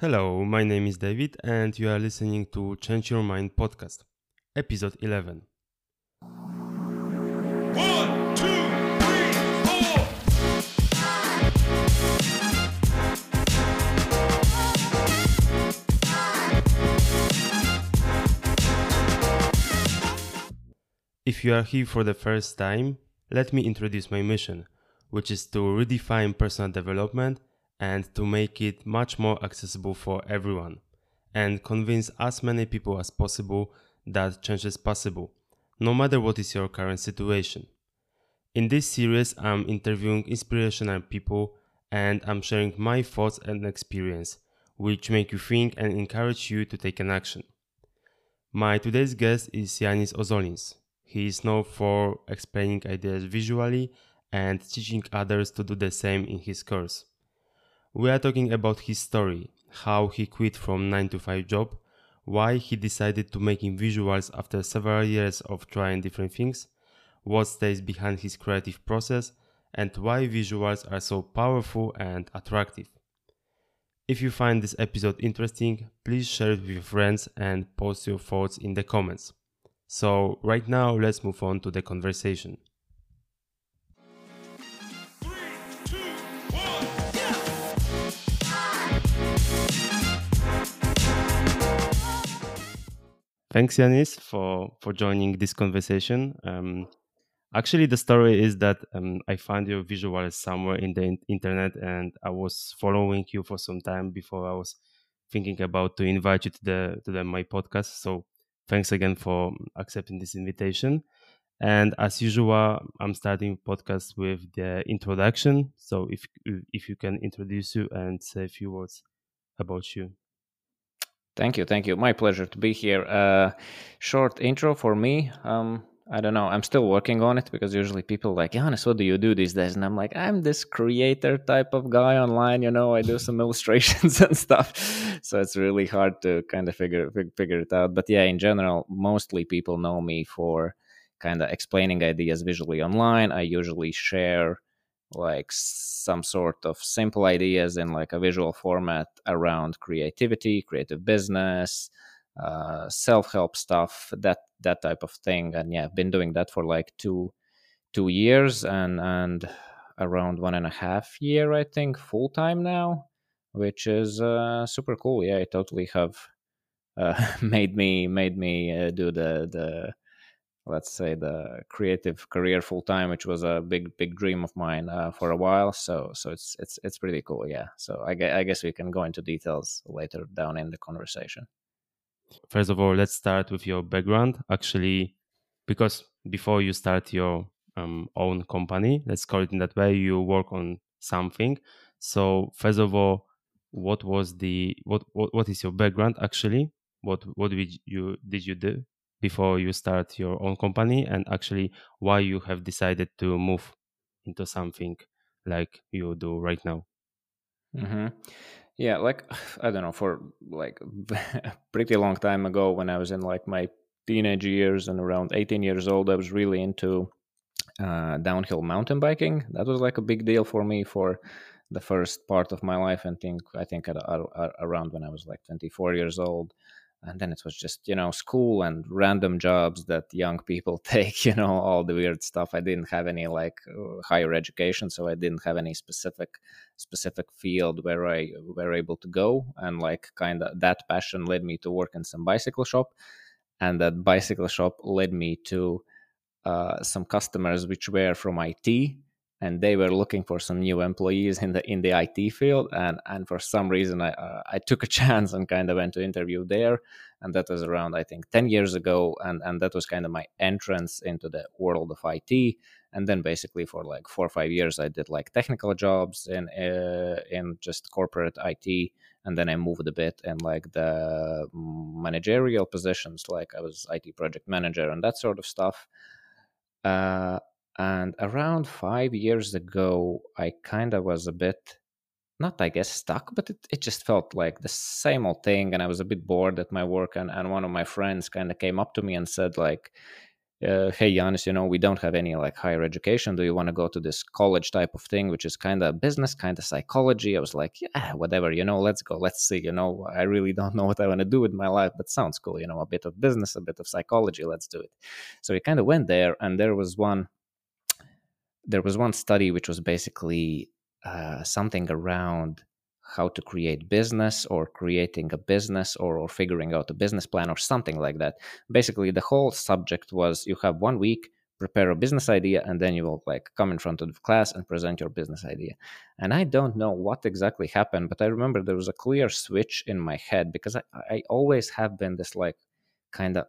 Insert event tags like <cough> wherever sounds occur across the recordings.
Hello, my name is David, and you are listening to Change Your Mind podcast, episode 11. One, two, three, four. If you are here for the first time, let me introduce my mission, which is to redefine personal development and to make it much more accessible for everyone, and convince as many people as possible that change is possible, no matter what is your current situation. In this series, I'm interviewing inspirational people and I'm sharing my thoughts and experience, which make you think and encourage you to take an action. My today's guest is Janis Ozolins. He is known for explaining ideas visually and teaching others to do the same in his course. We are talking about his story, how he quit from 9 to 5 job, why he decided to making visuals after several years of trying different things, what stays behind his creative process, and why visuals are so powerful and attractive. If you find this episode interesting, please share it with your friends and post your thoughts in the comments. So, right now, let's move on to the conversation. Thanks, Janis, for for joining this conversation. Um, actually, the story is that um, I found your visuals somewhere in the in- internet, and I was following you for some time before I was thinking about to invite you to the to the my podcast. So, thanks again for accepting this invitation. And as usual, I'm starting podcast with the introduction. So, if if you can introduce you and say a few words about you. Thank you, thank you. My pleasure to be here. Uh, short intro for me. Um, I don't know. I'm still working on it because usually people like, Janis, what do you do these days? And I'm like, I'm this creator type of guy online. You know, I do some <laughs> illustrations and stuff. So it's really hard to kind of figure fig- figure it out. But yeah, in general, mostly people know me for kind of explaining ideas visually online. I usually share like some sort of simple ideas in like a visual format around creativity creative business uh, self-help stuff that that type of thing. And yeah i've been doing that for like two two years and and around one and a half year i think full time now which is uh, super cool. Yeah i totally have uh, <laughs> made me made me uh, do the the let's say the creative career full time which was a big big dream of mine uh, for a while so so it's it's it's pretty cool yeah so I, I guess we can go into details later down in the conversation first of all, let's start with your background. Actually, because before you start your um, own company, let's call it in that way, you work on something. So first of all, what was the what what, what is your background actually? What what did you did you do before you start your own company, and actually why you have decided to move into something like you do right now? hmm yeah like <sighs> i don't know for like <laughs> pretty long time ago when i was in like my teenage years and around 18 years old i was really into uh, downhill mountain biking. That was like a big deal for me for the first part of my life and think i think at, at, at around when i was like 24 years old and then it was just you know school and random jobs that young people <laughs> take you know all the weird stuff. I didn't have any like uh, higher education so i didn't have any specific specific field where i were able to go. And like kind of that passion led me to work in some bicycle shop. And that bicycle shop led me to uh, some customers which were from it and they were looking for some new employees in the in the IT field and and for some reason I uh, I took a <laughs> chance and kind of went to interview there and that was around I think 10 years ago and and that was kind of my entrance into the world of IT and then basically for like 4 or 5 years I did like technical jobs in uh, in just corporate IT and then I moved a bit in like the managerial positions like I was IT project manager and that sort of stuff. Uh, and around five years ago, I kind of was a bit, not I guess stuck, but it, it just felt like the same old thing. And I was a bit bored at my work. And, and one of my friends kind of came up to me and said, like, uh, hey Janis, you know, we don't have any like higher education. Do you want to go to this college type of thing, which is kind of business, kind of psychology? I was like, yeah, whatever, you know, let's go, let's see. You know, I really <laughs> don't know what I want to do with my life, but sounds cool. You know, a bit of business, a bit of psychology. Let's do it. So we kind of went there, and there was one, there was one study which was basically uh, something around how to create business or creating a business or, or figuring out a business plan or something like that. Basically the whole subject was you have one week prepare a business idea and then you will like come in front of the class and present your business idea. And i don't know what exactly happened but i remember there was a clear switch in my head because i, I always have been this like kind of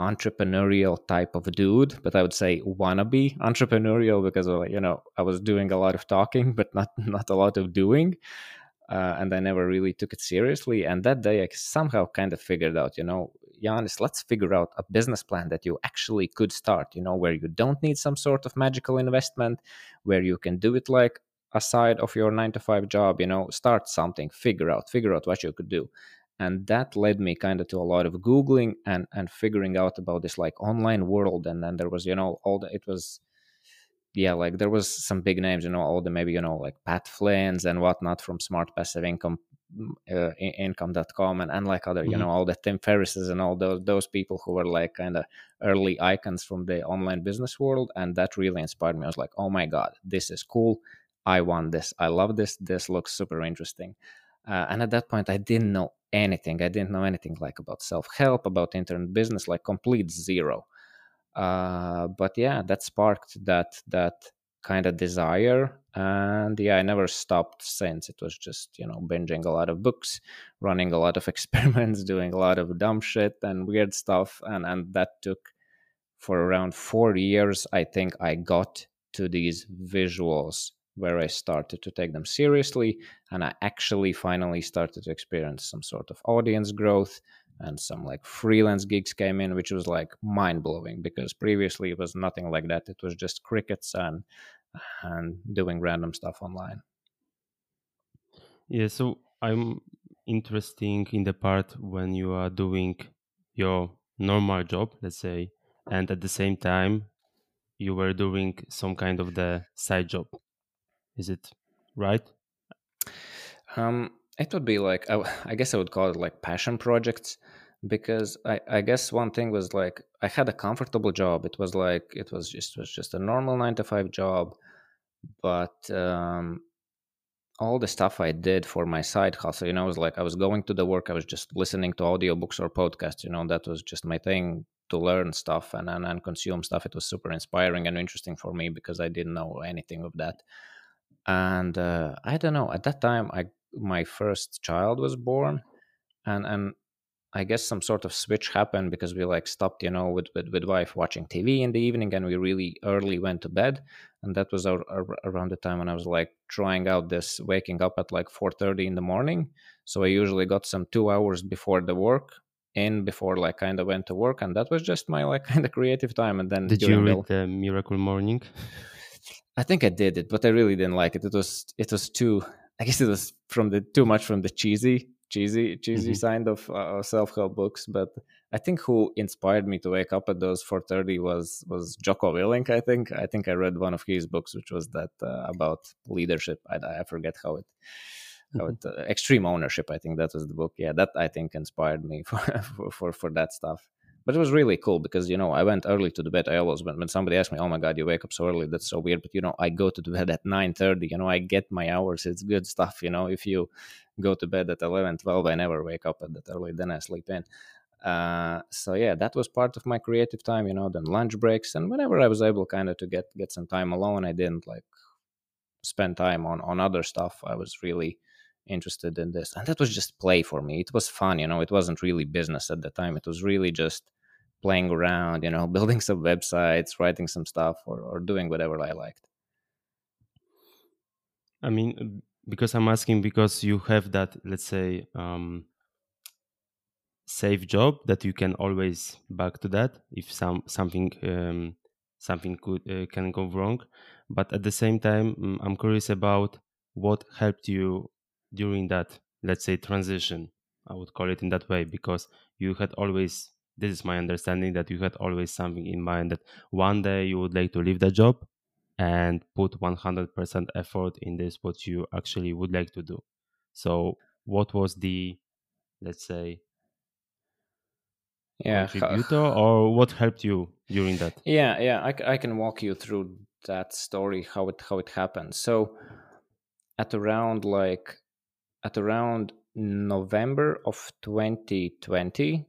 entrepreneurial type of dude but i would say wannabe entrepreneurial because you know i was doing a lot of talking <laughs> but not not a lot of doing uh, and I never really took it seriously. And that day, I somehow kind of figured out, you know, Janis, let's figure out a business plan that you actually could start, you know, where you don't need some sort of magical investment, where you can do it like aside of your nine to five job, you know, start something, figure out, figure out what you could do. And that led me kind of to a lot of Googling and, and figuring out about this like online world. And then there was, you know, all the, it was, yeah, like there was some big names, you know, all the maybe, you know, like Pat Flynn's and whatnot from Smart Passive Income, mm, uh, income.com and, and like other, mm-hmm. you know, all the Tim Ferrisses and all those, those people who were like kind of early icons from the online business world. And that really inspired me. I was like, oh my God, this is cool. I want this. I love this. This looks super interesting. Uh, and at that point, I didn't know anything. I didn't know anything like about self help, about internet business, like complete zero. Uh, but yeah that sparked that that kind of desire. And yeah i never stopped since. It was just you know binging a lot of books <laughs> running a lot of <laughs> experiments doing a lot of dumb shit and weird stuff. And and that took for around four years i think i got to these visuals where i started to take them seriously and i actually finally started to experience some sort of audience growth and some like freelance gigs came in which was like mind blowing because previously it was nothing like that. It was just crickets and and doing random stuff online. Yeah so i'm interesting in the part when you are doing your normal job let's say and at the same time you were doing some kind of the side job is it right um it would be like I, <laughs> I, guess I would call it like passion projects because I, I guess one thing was like I had a comfortable job. It was like it was just it was just a normal nine to five job, but um, all the stuff I did for my side hustle, you know, was like I was going to the work, I was just listening to audiobooks or podcasts, you know, that was just my thing to learn stuff and, and, and consume stuff. It was super inspiring and interesting for me because I didn't know anything of that. And uh, I don't know, at that time I my first child was born and and I guess some sort of switch happened because we like stopped, you know, with, with, with wife watching TV in the evening and we really early went to bed. And that was our, our, around the time when I was like trying out this waking up at like 4.30 in the morning. So I usually got some two hours before the work in before like kind of went to work. And that was just my like <laughs> kind of creative time. And then did you read the, the Miracle Morning? <laughs> I think I did it, but I really didn't like it. It was, it was too, I guess it was from the too much from the cheesy cheesy cheesy mm-hmm. of uh, self-help books but i think who inspired me to wake up at those 4.30 was was jocko willink i think i think i read one of his books which was that uh, about leadership I, I forget how it how mm-hmm. it uh, extreme ownership i think that was the book yeah that i think inspired me for <laughs> for for, for that stuff but it was really cool because you know I went early to the bed. I always when, when somebody asked me, "Oh my God, you wake up so early? That's so weird." But you know, I go to the bed at nine thirty. You know, I get my hours. It's good stuff. You know, if you go to bed at 11, 12, I never wake up at that early. Then I sleep in. Uh, so yeah, that was part of my creative time. You know, then lunch breaks and whenever I was able, kind of to get get some time alone, I didn't like spend time on on other stuff. I was really interested in this and that was just play for me. It was fun you know it wasn't really business at the time. It was really just playing around you know <laughs> building some websites writing some stuff or, or doing whatever i liked. I mean because i'm asking because you have that let's say um safe job that you can always back to that if some something um something could uh, can go wrong. But at the same time mm, i'm curious about what helped you during that let's say transition. I would call it in that way because you had always this is my understanding that you had always something in mind that one day you would like to leave the job and put 100% effort in this what you actually would like to do. So what was the let's say yeah <laughs> contributor or what helped you during that? Yeah yeah I, I can walk you through that story how it how it happened. So at around like at around november of 2020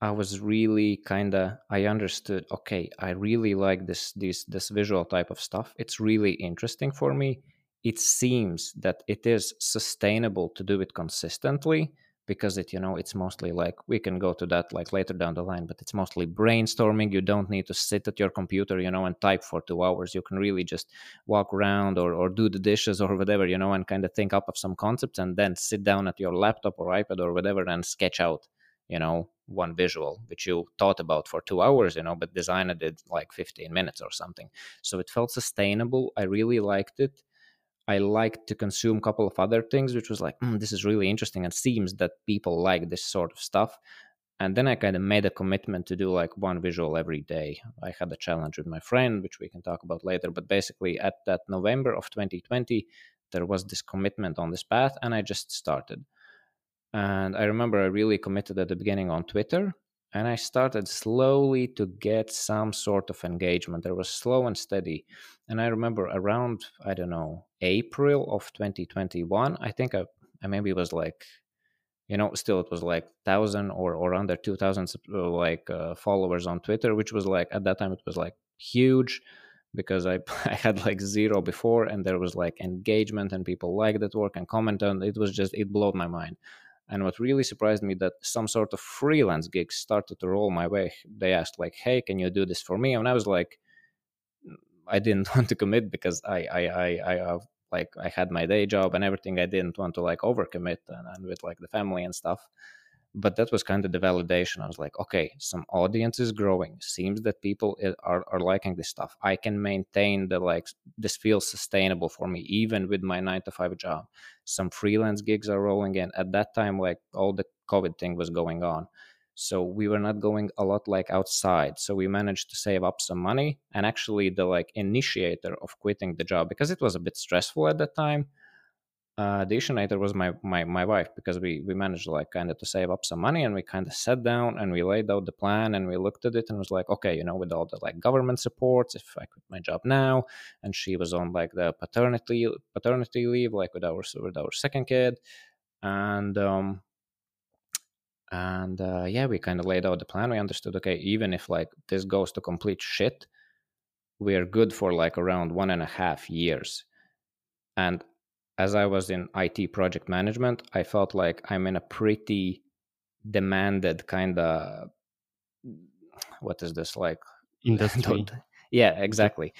i was really kind of i understood okay i really like this this this visual type of stuff. It's really interesting for me. It seems that it is sustainable to do it consistently because it you know it's mostly like we can go to that like later down the line but it's mostly brainstorming. You don't need to sit at your computer you know and type for two hours. You can really just walk around or, or do the dishes <laughs> or whatever you know and kind of think up of some concepts and then sit down at your laptop or ipad or whatever and sketch out you know one visual which you thought about for two hours you know but designer did like 15 minutes or something. So it felt sustainable. I really liked it I liked to consume a couple of other things, which was like, mm, this is really interesting and seems that people like this sort of stuff. And then I kind of made a commitment to do like one visual every day. I had a challenge with my friend, which we can talk about later. But basically, at that November of 2020, there was this commitment on this path, and I just started. And I remember I really committed at the beginning on Twitter and I started slowly to get some sort of engagement. There was slow and steady. And I remember around, I don't know, April of 2021, I think I, I maybe was like, you know, still it was like thousand or, or under 2000 uh, like uh, followers on Twitter, which was like, at that time, it was like huge because I, <laughs> I had like zero before and there was like engagement and people liked that work and comment and it was just, it blew my mind. And what really surprised me that some sort of freelance gigs started to roll my way. They asked like, "Hey, can you do this for me?" And I was like, I didn't <laughs> want to commit because I I I, I uh, like I had my day job and everything. I didn't want to like overcommit and, and with like the family and stuff but that was kind of the validation. I was like, okay, some audience is growing. Seems that people are, are liking this stuff. I can maintain the like this feels sustainable for me even with my nine to five job. Some freelance gigs are rolling in. At that time, like all the COVID thing was going on. So we were not going a lot like outside. So we managed to save up some money. And actually the like initiator of quitting the job because it was a bit stressful at that time uh, the initiator was my, my my wife because we we managed like kind of to save up some money and we kind of sat down and we laid out the plan and we looked at it and was like okay you know with all the like government supports if I quit my job now and she was on like the paternity paternity leave like with our with our second kid and um and uh, yeah we kind of laid out the plan. We understood okay even if like this goes to complete shit we are good for like around one and a half years and as I was in IT project management, I felt like I'm in a pretty demanded kind of what is this like <laughs> industry. yeah exactly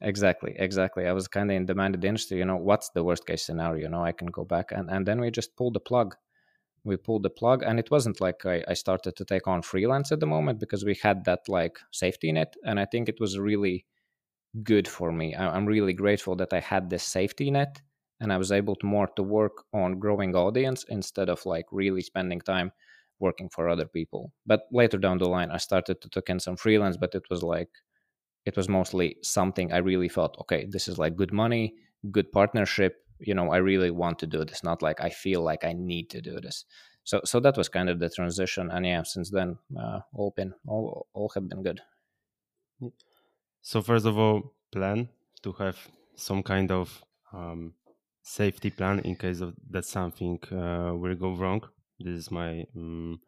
exactly exactly. I was kind of in demanded industry you know what's the worst case scenario you know i can go back and, and then we just pulled the plug. We pulled the plug and it wasn't like I, I started to take on freelance at the moment because we had that like safety net and i think it was really good for me. I, i'm really grateful that i had this safety net and I was able to more to work on growing audience instead of like really spending time working for other people. But later down the line, I started to take in some freelance, but it was like it was mostly something I really felt okay. This is like good money, good partnership. You know, I really want to do this. Not like I feel like I need to do this. So, so that was kind of the transition, and yeah, since then, uh, all been all all have been good. So first of all, plan to have some kind of um, safety plan in case of that something uh, will go wrong. This is my um,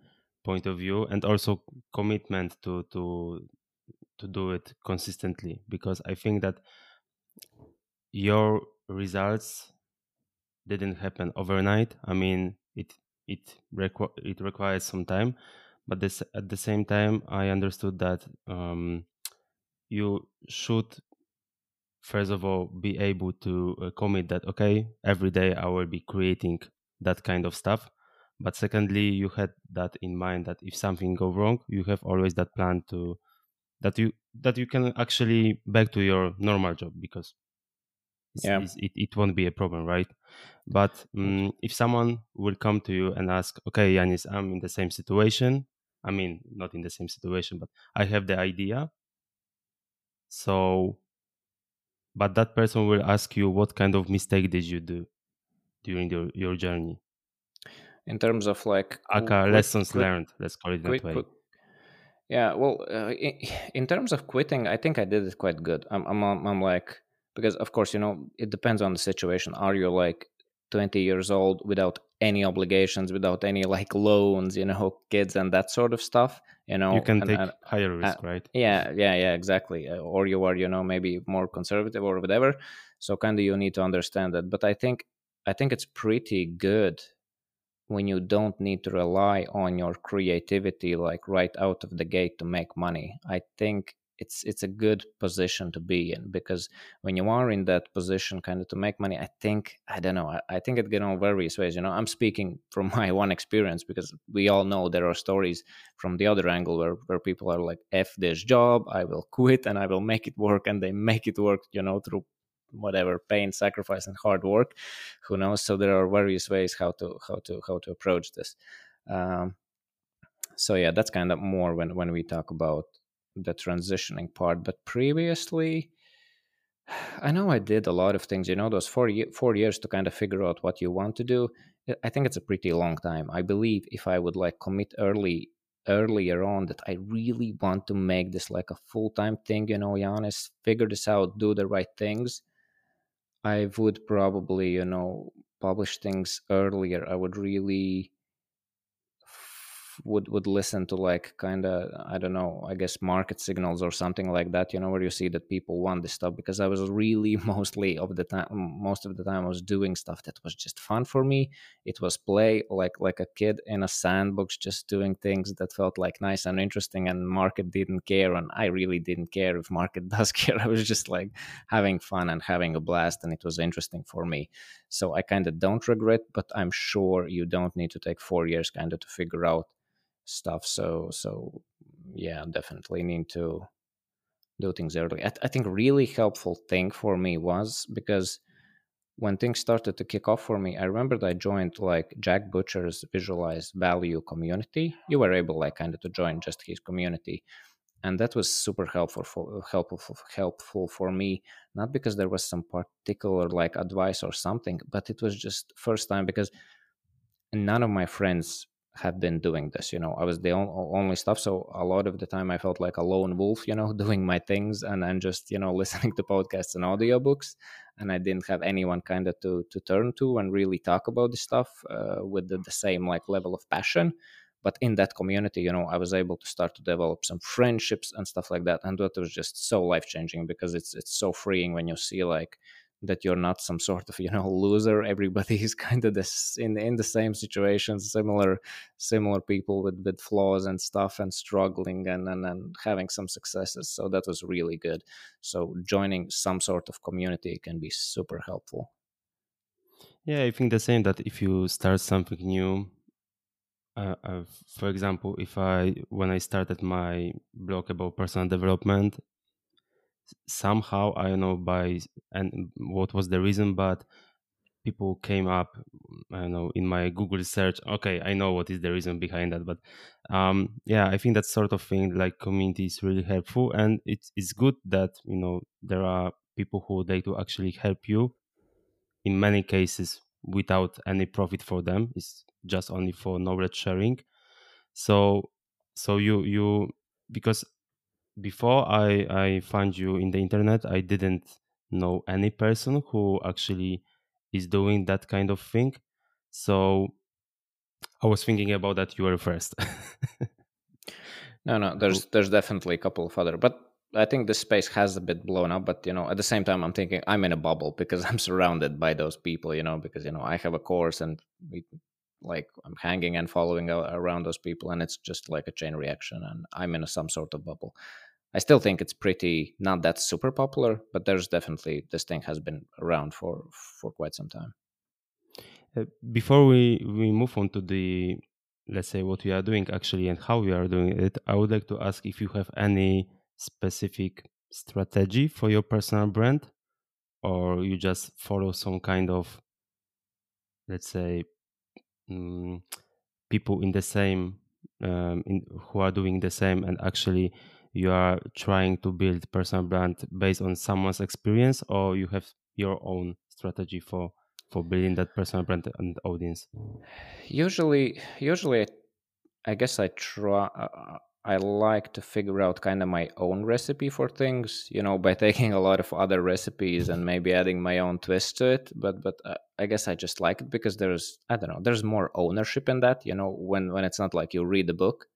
point of view, and also commitment to to to do it consistently because I think that your results didn't happen overnight. I mean, it it requ- it requires some time, but this at the same time, I understood that um, you should first of all be able to uh, commit that okay every day i will be creating that kind of stuff but secondly you had that in mind that if something go wrong you have always that plan to that you that you can actually back to your normal job because yeah. it, it won't be a problem right but um, if someone will come to you and ask okay janis i'm in the same situation I mean, not in the same situation, but I have the idea. So, but that person will ask you, what kind of mistake did you do during your, your journey? In terms of like Aka quit- lessons quit- learned, let's call it that way. quit. Yeah, well, uh, in, <sighs> in terms of quitting, I think I did it quite good. I'm, I'm I'm like, because of course, you know, it depends on the situation. Are you like 20 years old without any obligations, without any like loans, you know, <laughs> kids and that sort of stuff? You know, you can and- take and- higher risk, right? yeah yeah yeah exactly Uh, or you are you know maybe more conservative or whatever so kind of you need to understand that but i think i think it's pretty good when you don't need to rely on your creativity like right out of the gate to make money i think it's it's a good position to be in because when you are in that position kind of to make money i think i don't know i, I think it can go various ways you know? I'm speaking <laughs> from my one experience because we all know there are stories from the other angle where, where people are like f this job i will <laughs> quit and i will make it work and they make it work you know through whatever pain sacrifice and hard work who knows? So there are various ways how to how to how to approach this. Um, so yeah that's kind of more when when we talk about the transitioning part but previously <sighs> i know i did a lot of things you know those four, four years to kind of figure out what you want to do. I- think it's a pretty long time. I believe if i would like commit early earlier on that i really want to make this like a full-time thing you know Janis, figure this out do the right things i would probably you know publish things earlier. I would really would would listen to like kind of i don't know i guess market signals or something like that you know where you see that people want this stuff because i was really <laughs> mostly of the time most of the time i was doing stuff that was just fun for me. It was play like like a kid in a sandbox just doing things that felt like nice and interesting and market didn't care and i really didn't care if market <laughs> does care. I was just like having fun and having a blast and it was interesting for me. So i kind of don't regret but i'm sure you don't need to take four years kind of to figure out stuff so so yeah definitely need to do things early I, I think really helpful thing for me was because when things started to kick off for me i remembered i joined like jack butcher's visualize value community. You were able like kind of to join just his community and that was super helpful for helpful helpful for me not because there was some particular like advice or something but it was just first time because none of my friends have been doing this you know i was the on- only stuff so a lot of the time i felt like a lone wolf you know <laughs> doing my things and then just you know <laughs> listening to podcasts and audiobooks and i didn't have anyone kind of to to turn to and really talk about this stuff uh, with the, the same like level of passion. But in that community you know i was able to start to develop some friendships and stuff like that and that was just so life changing because it's it's so freeing when you see like that you're not some sort of <laughs> you know loser. Everybody is kind of this in in the same situations similar similar people with with flaws and stuff and struggling and, and and having some successes. So that was really good. So joining some sort of community can be super helpful. Yeah, I think the same that if you start something new, uh, uh, for example, if I when I started my blog about personal development, somehow I don't know by and what was the reason, but people came up, I don't know, in my Google search. Okay, I know what is the reason behind that, but um, yeah, I think that sort of thing like community is really helpful, and it's it's good that you know there are people who like to actually help you in many cases without any profit for them it's just only for knowledge sharing so so you you because before i i found you in the internet i didn't know any person who actually is doing that kind of thing so i was thinking about that you were first <laughs> no no there's there's definitely a couple of other but I think the space has a bit blown up, but you know, at the same time, I'm thinking I'm in a bubble <laughs> because I'm surrounded by those people. You know, because you know I have a course and we like I'm hanging and following around those people, and it's just like a chain reaction, and I'm in a, some sort of bubble. I still think it's pretty not that super popular, but there's definitely this thing has been around for for quite some time. Uh, before we we move on to the let's say what we are doing actually and how we are doing it, I would like to ask if you have any specific strategy for your personal brand or you just follow some kind of let's say um, people in the same um, in, who are doing the same and actually you are trying to build personal brand based on someone's experience or you have your own strategy for for building that personal brand and audience? Usually usually i guess i try uh, i like to figure out kind of my own recipe for things you know by <laughs> taking a lot of other recipes and maybe adding my own twist to it but but uh, i guess i just like it because there's i don't know there's more ownership in that you know when when it's not like you read the book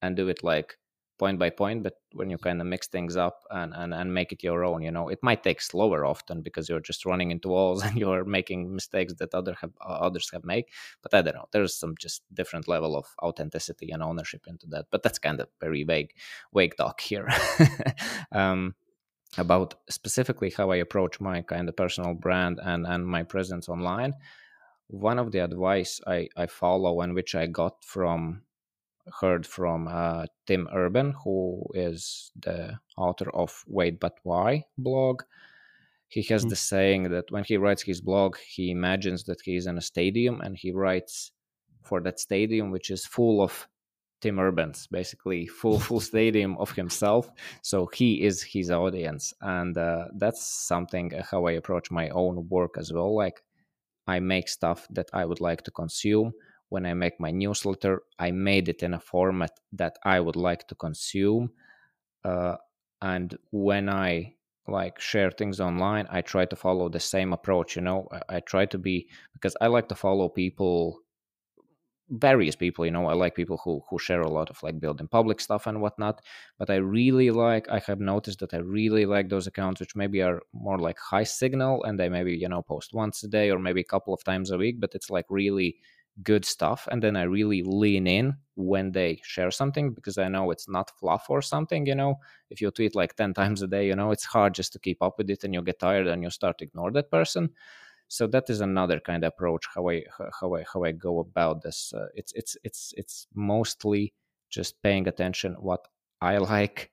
and do it like point by point but when you kind of mix things up and, and and make it your own you know it might take slower often because you're just running into walls <laughs> and you're making mistakes that other have uh, others have made. But i don't know there's some just different level of authenticity and ownership into that. But that's kind of very vague vague talk here. <laughs> Um about specifically how i approach my kind of personal brand and and my presence online. One of the advice i i follow and which i got from heard from uh, Tim Urban, who is the author of Wait But Why blog. He has Mm. the saying that when he writes his blog, he imagines that he is in a stadium and he writes for that stadium, which is full of Tim Urbans, basically full full <laughs> stadium of himself. So he is his audience, and uh, that's something uh, how I approach my own work as well. Like I make stuff that I would like to consume. When I make my newsletter, I made it in a format that I would like to consume. Uh, and when I like share things online, I try to follow the same approach. You know, I, I try to be because I like to follow people various people you know i like people who who share a lot of like building public stuff and whatnot but i really like i have noticed that i really like those accounts which maybe are more like high signal and they maybe you know post once a day or maybe a couple of times a week but it's like really good stuff and then i really lean in when they share something because i know it's not fluff or something you know? If you tweet like 10 <laughs> times a day you know it's hard just to keep up with it and you get tired and you start to ignore that person. So that is another kind of approach how i how i how i go about this uh, it's it's it's it's mostly just paying attention what i like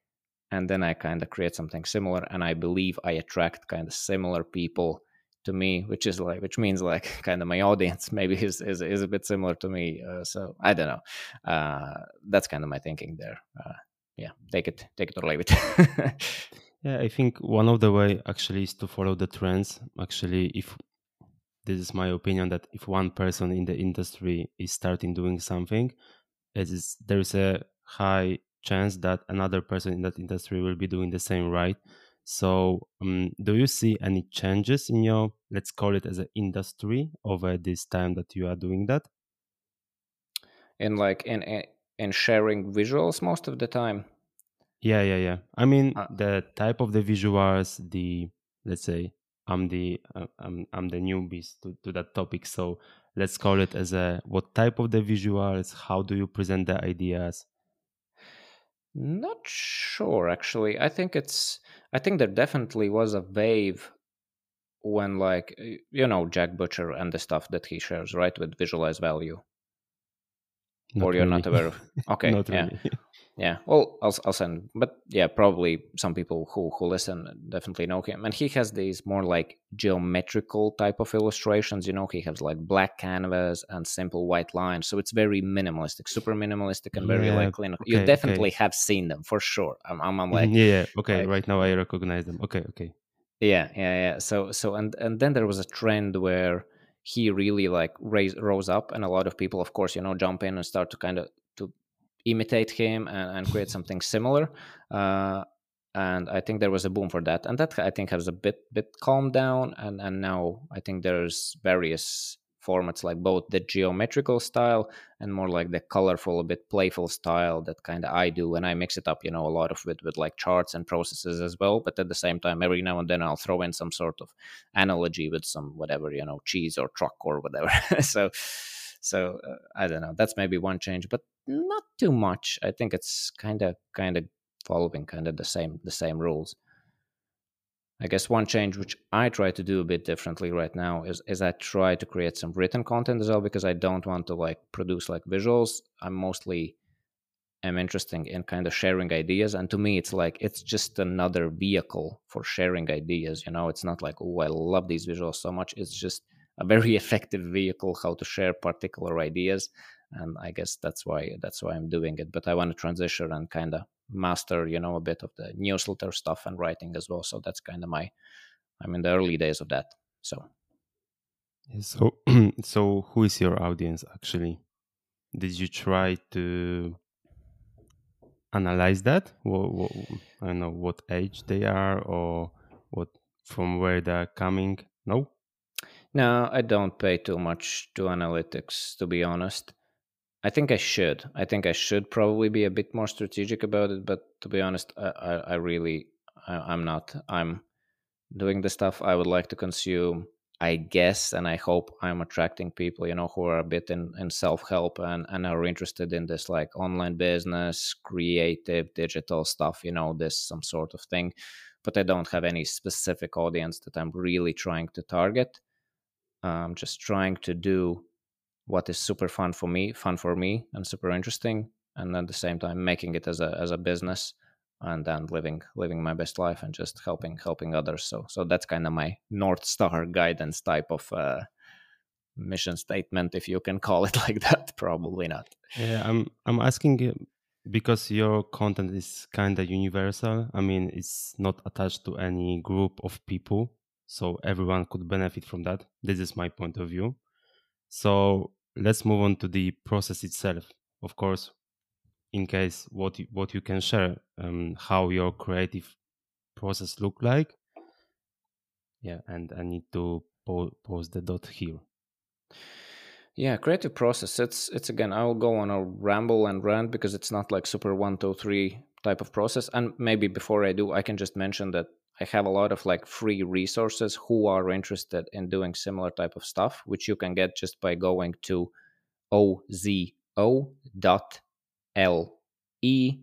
and then i kind of create something similar and i believe i attract kind of similar people to me which is like which means like <laughs> kind of my audience <laughs> maybe is is, is a bit similar to me uh, so i don't know. Uh, that's kind of my thinking there. Uh, yeah take it take it or leave it. <laughs> Yeah i think one of the way actually is to follow the trends. Actually if this is my opinion that if one person in the industry is starting doing something it is there is a high chance that another person in that industry will be doing the same right so um, do you see any changes in your let's call it as an industry over this time that you are doing that? In like in in- in sharing visuals most of the time? Yeah yeah yeah. I mean Uh, the type of the visuals the let's say i'm the uh, I'm, I'm the newbies to, to that topic. So let's call it as a what type of the visuals how do you present the ideas Not sure actually. I think it's I think there definitely was a wave when like you know Jack Butcher and the stuff that he shares, right, with visualize value. or you're not aware of <laughs> Okay, not yeah. really Yeah. Well, I'll I'll send but yeah, probably some people who who listen definitely know him. And he has these more like geometrical type of illustrations, you know, he has like black canvas and simple white lines. So it's very minimalistic, super minimalistic and very Yeah, like clean. you definitely okay. have seen them for sure. I'm I'm, I'm Mhm, like yeah, okay like- right now i recognize them okay okay Yeah, yeah, yeah. So, so, and and then there was a trend where he really like raised rose up, and a lot of people, of course, you know, jump in and start to kind of imitate him and, and create something similar. Uh, and I think there was a boom for that, and that I think has a bit bit calmed down, and and now I think there's various formats like both the geometrical style and more like the colorful, a bit playful style that kind of I do, and I mix it up, you know, a lot of with with like charts and processes as well. But at the same time, every now and then I'll throw in some sort of analogy with some whatever, you know, cheese or truck or whatever. <laughs> so, so uh, I don't know. That's maybe one change, but not too much. I think it's kind of kind of following kind of the same the same rules. I guess one change which I try to do a bit differently right now is is I try to create some written content as well because I don't want to like produce like visuals. I'm mostly am interested in kind of sharing ideas and to me it's like it's just another vehicle for sharing ideas you know it's not like oh i love these visuals so much it's just a very <laughs> effective vehicle how to share particular ideas and I guess that's why that's why I'm doing it. But I want to transition and kind of master, you know, a bit of the newsletter stuff and writing as well. So that's kind of my I'm in the early days of that. So So, <clears throat> so who is your audience actually? Did you try to analyze that? What, what, I don't know what age they are or what from where they're coming. No. No, I don't pay too much to analytics, to be honest. I think I should. I think I should probably be a bit more strategic about it. But to be honest, I, I, I really, I, I'm not. I'm doing the stuff I would like to consume. I guess, and I hope I'm attracting people, you know, who are a bit in, in self help and, and are interested in this like online business, creative, digital stuff, you know, this some sort of thing. But I don't have any specific audience that I'm really trying to target. I'm just trying to do what is super fun for me, fun for me, and super interesting, and at the same time making it as a as a business and then living living my best life and just helping helping others. So so that's kind of my north star guidance type of uh, mission statement if you can call it <laughs> like that probably not. Yeah, I'm I'm asking because your content is kind of universal. I mean, it's not attached to any group of people, so everyone could benefit from that. This is my point of view. So let's move on to the process itself. Of course, in case what you, what you can share, um, how your creative process look like. Yeah, and I need to po- post the dot here. yeah creative process it's it's again i will go on a ramble and rant because it's not like super one two three type of process and maybe before i do i can just mention that i have a lot of like free resources who are interested in doing similar type of stuff which you can get just by going to ozo dot le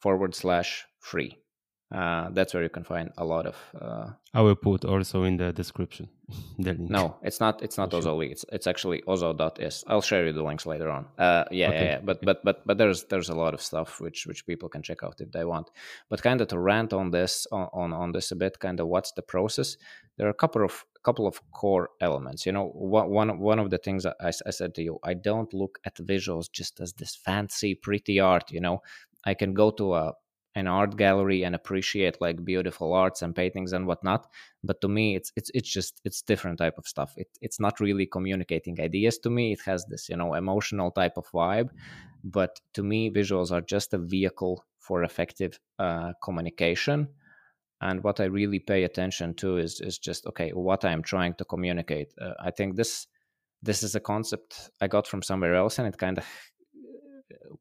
forward slash free uh, that's where you can find a lot of uh, I will put also in the description <laughs> the link. no, it's not. It's not. Ozo. It's it's actually Ozo.is. I'll share you the links later on. Uh, yeah, Okay, yeah, yeah. But but but but there's there's a lot of stuff which which people can check out if they want. But kind of to rant on this on on, on this a bit. Kind of what's the process? There are a couple of couple of core elements. You know, one one one of the things I, I said to you, I don't look at visuals just as this fancy, pretty art. You know, I can go to a an art gallery and appreciate like beautiful arts and paintings and whatnot but to me it's it's it's just it's different type of stuff. It, it's not really communicating ideas to me. It has this you know emotional type of vibe but to me visuals are just a vehicle for effective uh, communication. And what i really pay attention to is is just okay what i'm trying to communicate. Uh, i think this this is a concept i got from somewhere else and it kind of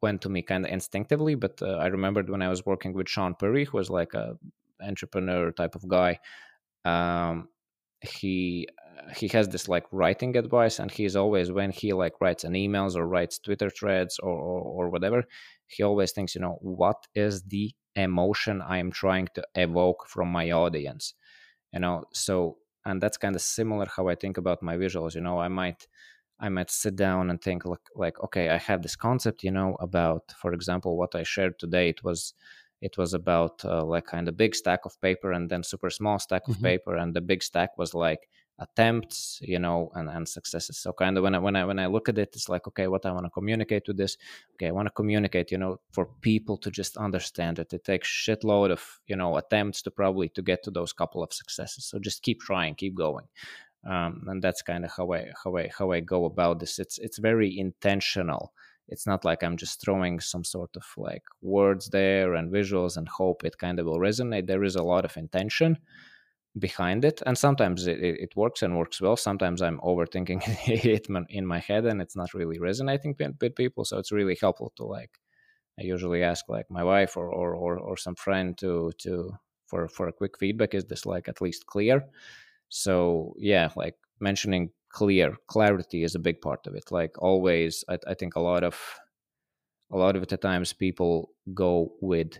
went to me kind of instinctively but uh, i remembered when i was working with Shaan Puri who was like a entrepreneur type of guy um, he he has this like writing advice and he's always when he like writes an emails or writes twitter threads or, or or whatever he always thinks you know what is the emotion i'm trying to evoke from my audience? You know so and that's kind of similar how i think about my visuals you know i might i might sit down and think like like okay i have this concept you know about for example what i shared today it was it was about uh, like kind of big stack of paper and then super small stack of Mhm. paper and the big stack was like attempts you know and, and successes. So kind of when I, when I when i look at it it's like okay what i want to communicate with this? Okay i want to communicate you know for people to just understand that it takes shitload of you know attempts to probably to get to those couple of successes. So just keep trying keep going um, and that's kind of how i how i how i go about this. It's it's very intentional. It's not like i'm just throwing some sort of like words there and visuals and hope it kind of will resonate. There is a lot of intention behind it and sometimes it, it works and works well. Sometimes i'm overthinking <laughs> it in my head and it's not really resonating with with people. So it's really helpful to like i usually ask like my wife or or or, or some friend to to for for a quick feedback is this like at least clear so yeah like mentioning clear clarity is a big part of it like always i, I think a lot of a lot of the times people go with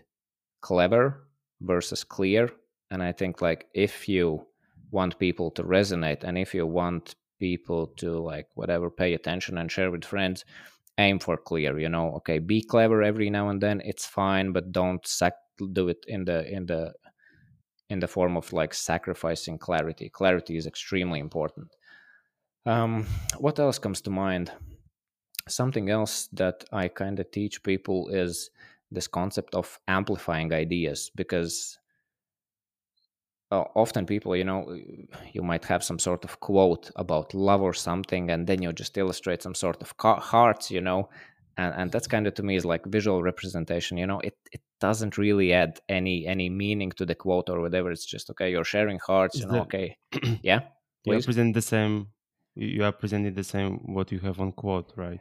clever versus clear and i think like if you want people to resonate and if you want people to like whatever pay attention and share with friends aim for clear you know okay be clever every now and then it's fine but don't sac- do it in the in the in the form of like sacrificing clarity. Clarity is extremely important. Um what else comes to mind? Something else that I kind of teach people is this concept of amplifying ideas because uh, often people you know you might have some sort of quote about love or something and then you just illustrate some sort of hearts you know and, and that's kind of to me is like visual representation you know? It, it doesn't really add any any meaning to the quote or whatever it's just okay you're sharing hearts you know okay <clears throat> yeah You are presenting the same. You you are presenting the same what you have on quote, right?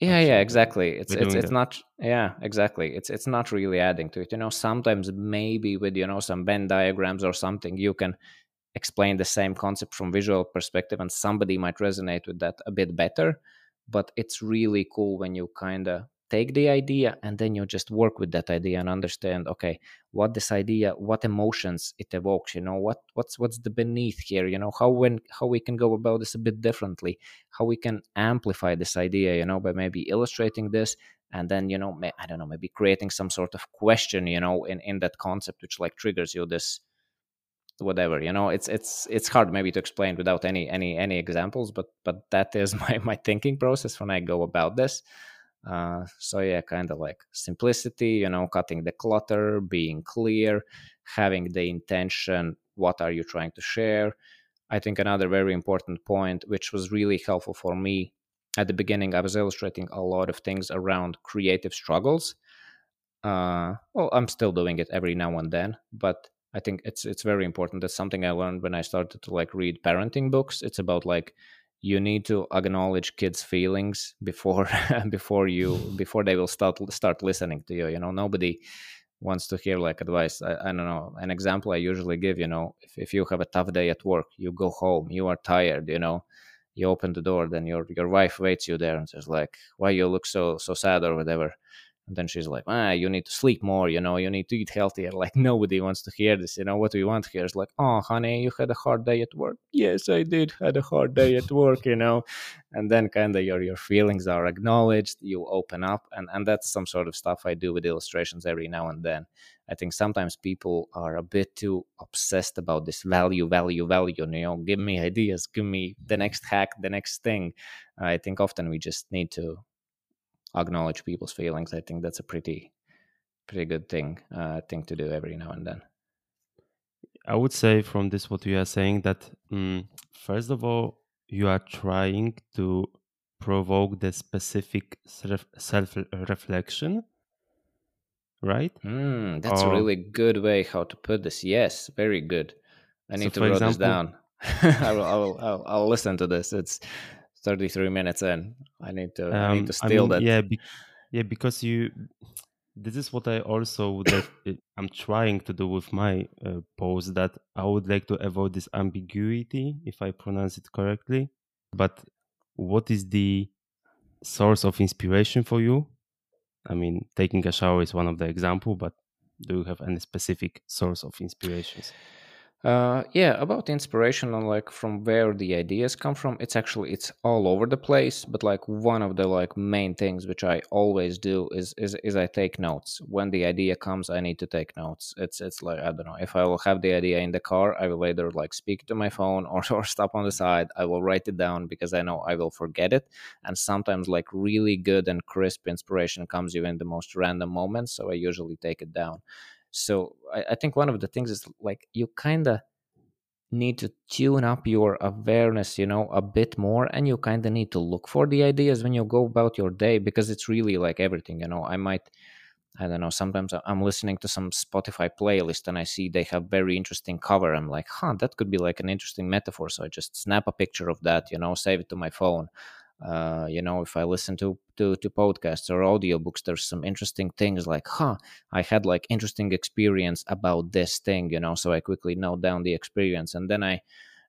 yeah yeah exactly it's We're it's it's that. not yeah exactly it's it's not really adding to it you know sometimes maybe with you know some venn diagrams or something you can explain the same concept from visual perspective and somebody might resonate with that a bit better but it's really cool when you kind of take the idea and then you just work with that idea and understand okay what this idea what emotions it evokes you know what what's what's the beneath here you know how when how we can go about this a bit differently how we can amplify this idea you know by maybe illustrating this and then you know may, i don't know maybe creating some sort of question you know in in that concept which like triggers you this whatever you know it's it's it's hard maybe to explain without any any any examples but but that is <laughs> my my thinking process when i go about this uh so yeah kind of like simplicity you know cutting the clutter being clear having the intention what are you trying to share? I think another very important point which was really helpful for me at the beginning i was illustrating a lot of things around creative struggles. Uh well i'm still doing it every now and then but i think it's it's very important. That's something i learned when i started to like read parenting books. It's about like you need to acknowledge kids feelings before <laughs> before you <laughs> before they will start start listening to you you know? Nobody wants to hear like advice. I, I don't know. An example i usually give you know if, if you have a tough day at work you go home you are tired you know? You open the door then your your wife waits you there and says like why you look so so sad or whatever and then she's like, ah, you need to sleep more, you know, you need to eat healthier. <laughs> Like nobody wants to hear this, you know. What we want here is like, oh, honey, you had a hard day at work. Yes, I did had a hard day at work, you know. And then kind of your your feelings are acknowledged. You open up, and and that's some sort of stuff I do with illustrations every now and then. I think sometimes people are a bit too obsessed about this value, value, value. You know, give me ideas, give me the next hack, the next thing. I think often we just need to acknowledge people's feelings. I think that's a pretty pretty good thing uh, thing to do every now and then. I would say from this what you are saying that mm, first of all you are trying to provoke the specific self reflection, right? Mm, that's a really good way how to put this. Yes, very good. I So need to for write this down. <laughs> I will, I will, I'll, I'll listen to this. It's 33 minutes in. I need to, I need Um, to steal mean, that. Yeah, be- yeah, because you. This is what I also like. uh, I'm trying to do with my uh, post that I would like to avoid this ambiguity, if I pronounce it correctly. But what is the source of inspiration for you? I mean, taking a shower is one of the example, but do you have any specific source of inspirations? Uh, yeah, about inspiration and like from where the ideas come from, it's actually it's all over the place. But like one of the like main things which I always do is is is I take notes. When the idea comes, I need to take notes. It's it's like I don't know if I will have the idea in the car, I will either like speak to my phone or <laughs> or stop on the side. I will write it down because I know I will forget it. And sometimes like really good and crisp inspiration comes you in the most random moments. So I usually take it down. So I, I think one of the things is like you kind of need to tune up your awareness, you know, a bit more, and you kind of need to look for the ideas when you go about your day because it's really like everything, you know. I might, I don't know, sometimes I'm listening to some Spotify playlist and I see they have very interesting cover. I'm like, huh, that could be like an interesting metaphor. So I just snap a picture of that, you know, save it to my phone. Uh, you know, if I listen to, to to podcasts or audiobooks, there's some interesting things like, huh, I had like interesting experience about this thing, you know, so I quickly note down the experience and then I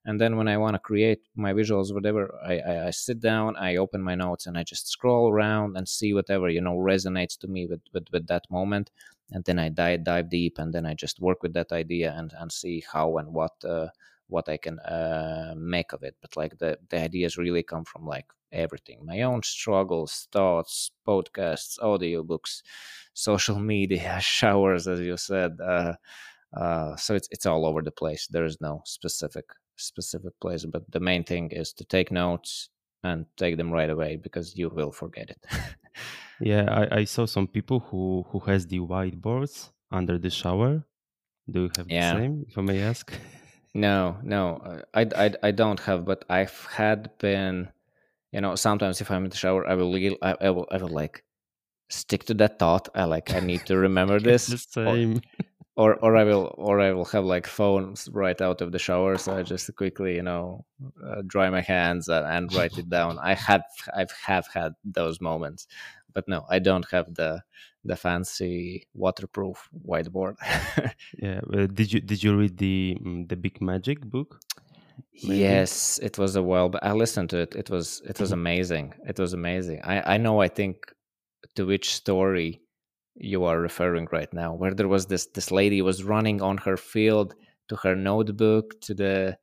and then when I want to create my visuals, whatever, I, I, I sit down, I open my notes and I just scroll around and see whatever, you know, resonates to me with, with, with that moment. And then I dive, dive deep and then I just work with that idea and, and see how and what uh, what I can uh, make of it. But like the, the ideas really come from like everything my own struggles, thoughts, podcasts, audiobooks, social media, <laughs> showers, as you said. Uh, uh, so it's it's all over the place. There is no specific specific place, but the main thing is to take notes, and take them right away because you will forget it. <laughs> Yeah, I, I saw some people who who has the whiteboards under the shower. Do you have Yeah. the same, if I may ask? <laughs> No, no, uh, I, I, I don't have, but I've had been, you know, sometimes if I'm in the shower, I will, I, I will, I will like stick to that thought. I like, I need to remember <laughs> this, the or, same. or, or I will, or I will have like phones right out of the shower, so I just quickly, you know, uh, dry my hands and, and write it down. I have, I've have had those moments, but no, I don't have the, the fancy waterproof whiteboard. <laughs> Yeah. uh, did you did you read the mm, the Big Magic book? Maybe. Yes, it was a while, but I listened to it. It was it was amazing. It was amazing. I I know. I think to which story you are referring right now, where there was this this lady was running on her field to her notebook to the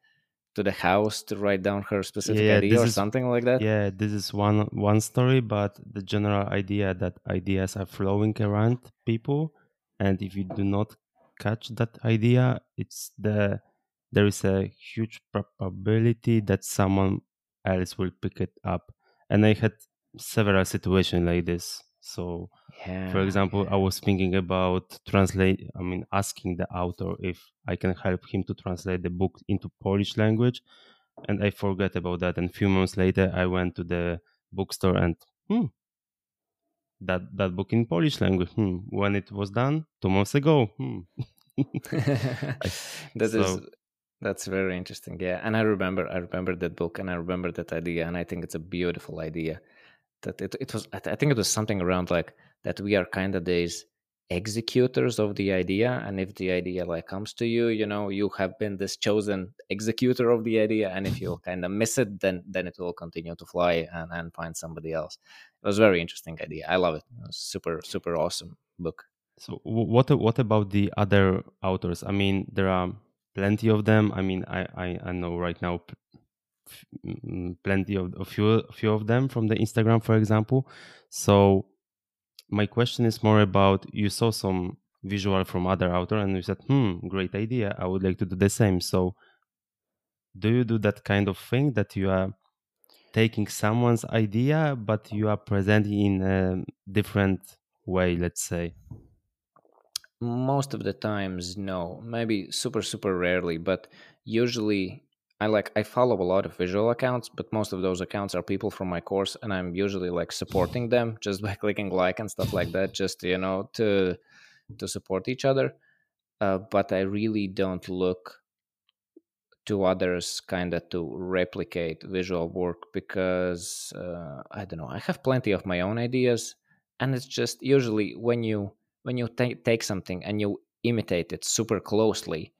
to the house to write down her specific Yeah, idea or is something like that. yeah, this is one one story, but the general idea that ideas are flowing around people, and if you do not catch that idea, it's the there is a huge probability that someone else will pick it up. And I had several situations like this. So Yeah. for example, I was thinking about translate. I mean, asking the author if I can help him to translate the book into Polish language, and I forgot about that. And a few months later, I went to the bookstore and hmm, that that book in Polish language. Hmm, when it was done two months ago. Hmm. <laughs> <laughs> That is so that's very interesting yeah and i remember i remember that book and i remember that idea and i think it's a beautiful idea that it, it was I think it was something around like that we are kind of these executors of the idea and if the idea like comes to you you know you have been this chosen executor of the idea and if you <laughs> kind of miss it then then it will continue to fly and, and find somebody else it was a very interesting idea i love it, it super super awesome book So what what about the other authors? I mean, there are plenty of them. I mean, I I, I know right now plenty of a few a few of them from the Instagram, for example. So my question is more about you saw some visual from other author and you said, hmm, great idea. I would like to do the same. So do you do that kind of thing that you are taking someone's idea but you are presenting in a different way, let's say? most of the times no maybe super super rarely but usually i like i follow a lot of visual accounts but most of those accounts are people from my course and i'm usually like supporting them <laughs> just by clicking like and stuff like that just you know to to support each other. Uh, but i really don't look to others kind of to replicate visual work because uh, i don't know i have plenty of my own ideas and it's just usually when you when you ta- take something and you imitate it super closely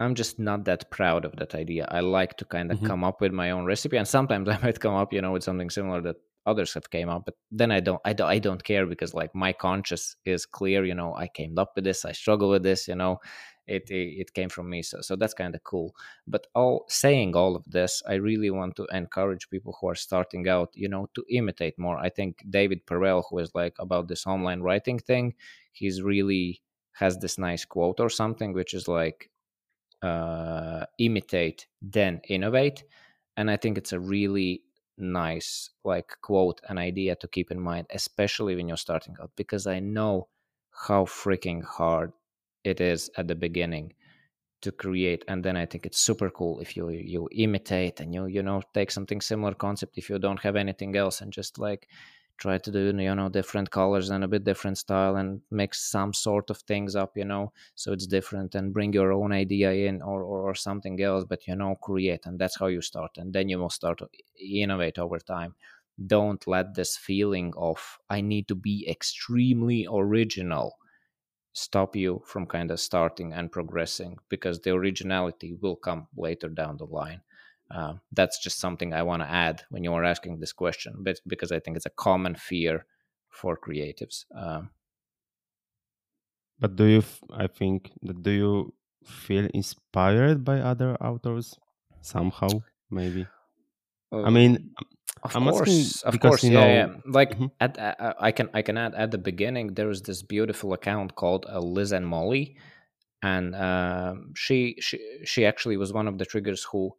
i'm just not that proud of that idea. I like to kind of Mhm. come up with my own recipe and sometimes <laughs> i might come up you know with something similar that others have came up but then i don't i don't, I don't care because like my conscience is clear you know i came up with this i struggle with this you know it it, it came from me so so that's kind of cool. But all saying all of this i really want to encourage people who are starting out you know to imitate more. I think David Perell who is like about this online writing thing he's really has this nice quote or something which is like uh imitate then innovate. And i think it's a really nice like quote an idea to keep in mind especially when you're starting out because i know how freaking hard it is at the beginning to create. And then i think it's super cool if you you imitate and you you know take something similar concept if you don't have anything else and just like try to do you know different colors and a bit different style and mix some sort of things up you know? So it's different and bring your own idea in or, or, or something else but you know create and that's how you start. And then you will start to innovate over time. Don't let this feeling of i need to be extremely original stop you from kind of starting and progressing because the originality will come later down the line uh, that's just something i want to add when you are asking this question but because i think it's a common fear for creatives um, But do you, f- I think, that do you feel inspired by other authors somehow? Maybe. I mean, Of I'm course, of course, you yeah, know- yeah. Like Mhm. at, uh, I can I can add at the beginning there is this beautiful account called uh, Liz and Mollie, and um, she she she actually was one of the triggers who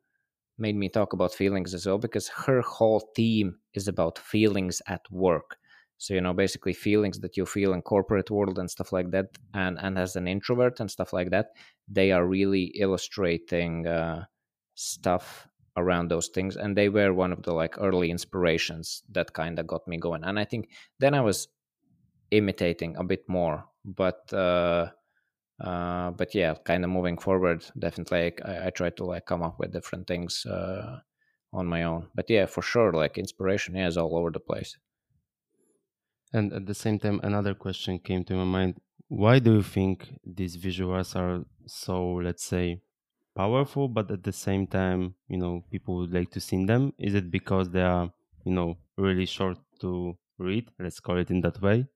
made me talk about feelings as well because her whole theme is about feelings at work. So you know basically feelings that you feel in corporate world and stuff like that and and as an introvert and stuff like that they are really illustrating uh, stuff around those things and they were one of the like early inspirations that kind of got me going. And i think then i was imitating a bit more but uh uh, but yeah, kind of moving forward, definitely I, I try to like come up with different things uh, on my own. But yeah, for sure, like inspiration is all over the place. And at the same time, another question came to my mind. Why do you think these visuals are so, let's say, powerful, but at the same time, you know, people would like to see them? Is it because they are, you know, really short to read? Let's call it in that way.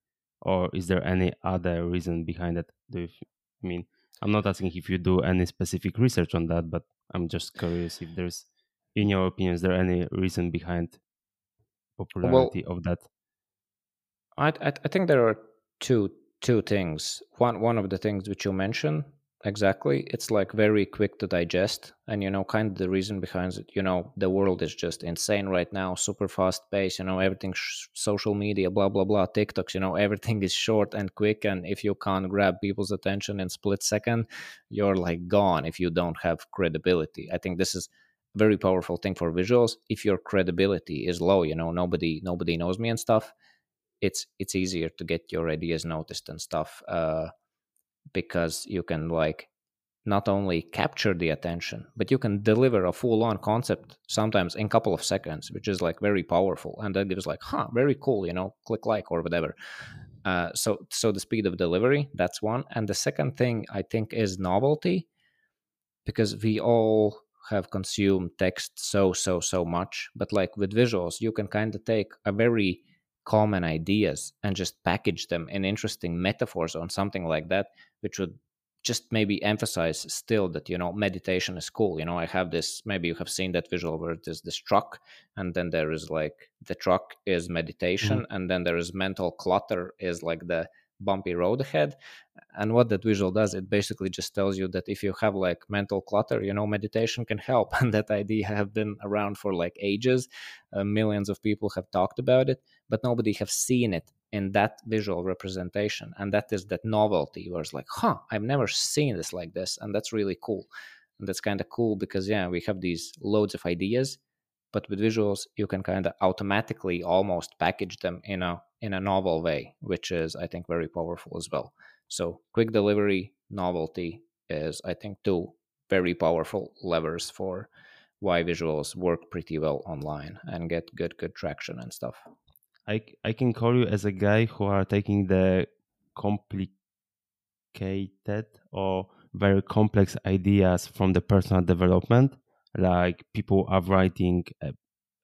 Or is there any other reason behind it? Do you, I mean, I'm not asking if you do any specific research on that, but I'm just curious if there's, in your opinion, is there any reason behind popularity well, of that? I, I, I think there are two two things. One one of the things which you mentioned exactly. It's like very quick to digest and you know kind of the reason behind it. You know the world is just insane right now super fast pace you know everything sh- social media blah blah blah tiktoks you know <laughs> everything is short and quick and if you can't grab people's attention in split second you're like gone if you don't have credibility. I think this is very powerful thing for visuals. If your credibility is low you know nobody nobody knows me and stuff it's it's easier to get your ideas noticed and stuff uh because you can like not only capture the attention but you can deliver a full on concept sometimes in a couple of seconds which is like very powerful. And that gives like huh very cool you know click like or whatever. Uh, so so the speed of delivery that's one. And the second thing i think is novelty because we all have consumed text so so so much. But like with visuals you can kind of take a very common ideas and just package them in interesting metaphors on something like that which would just maybe emphasize still that you know meditation is cool you know i have this maybe you have seen that visual where there's this truck and then there is like the truck is meditation mm-hmm. and then there is mental clutter is like the bumpy road ahead. And what that visual does it basically just tells you that if you have like mental clutter you know meditation can help. <laughs> And that idea have been around for like ages. Uh, millions of people have talked about it but nobody have seen it in that visual representation. And that is that novelty where it's like huh i've never seen this like this. And that's really cool. And that's kind of cool because yeah we have these loads of ideas but with visuals you can kind of automatically almost package them in a in a novel way which is i think very powerful as well. So quick delivery novelty is i think two very powerful levers for why visuals work pretty well online and get good good traction and stuff. I i can call you as a guy who are taking the complicated or very complex ideas from the personal development like people are writing a,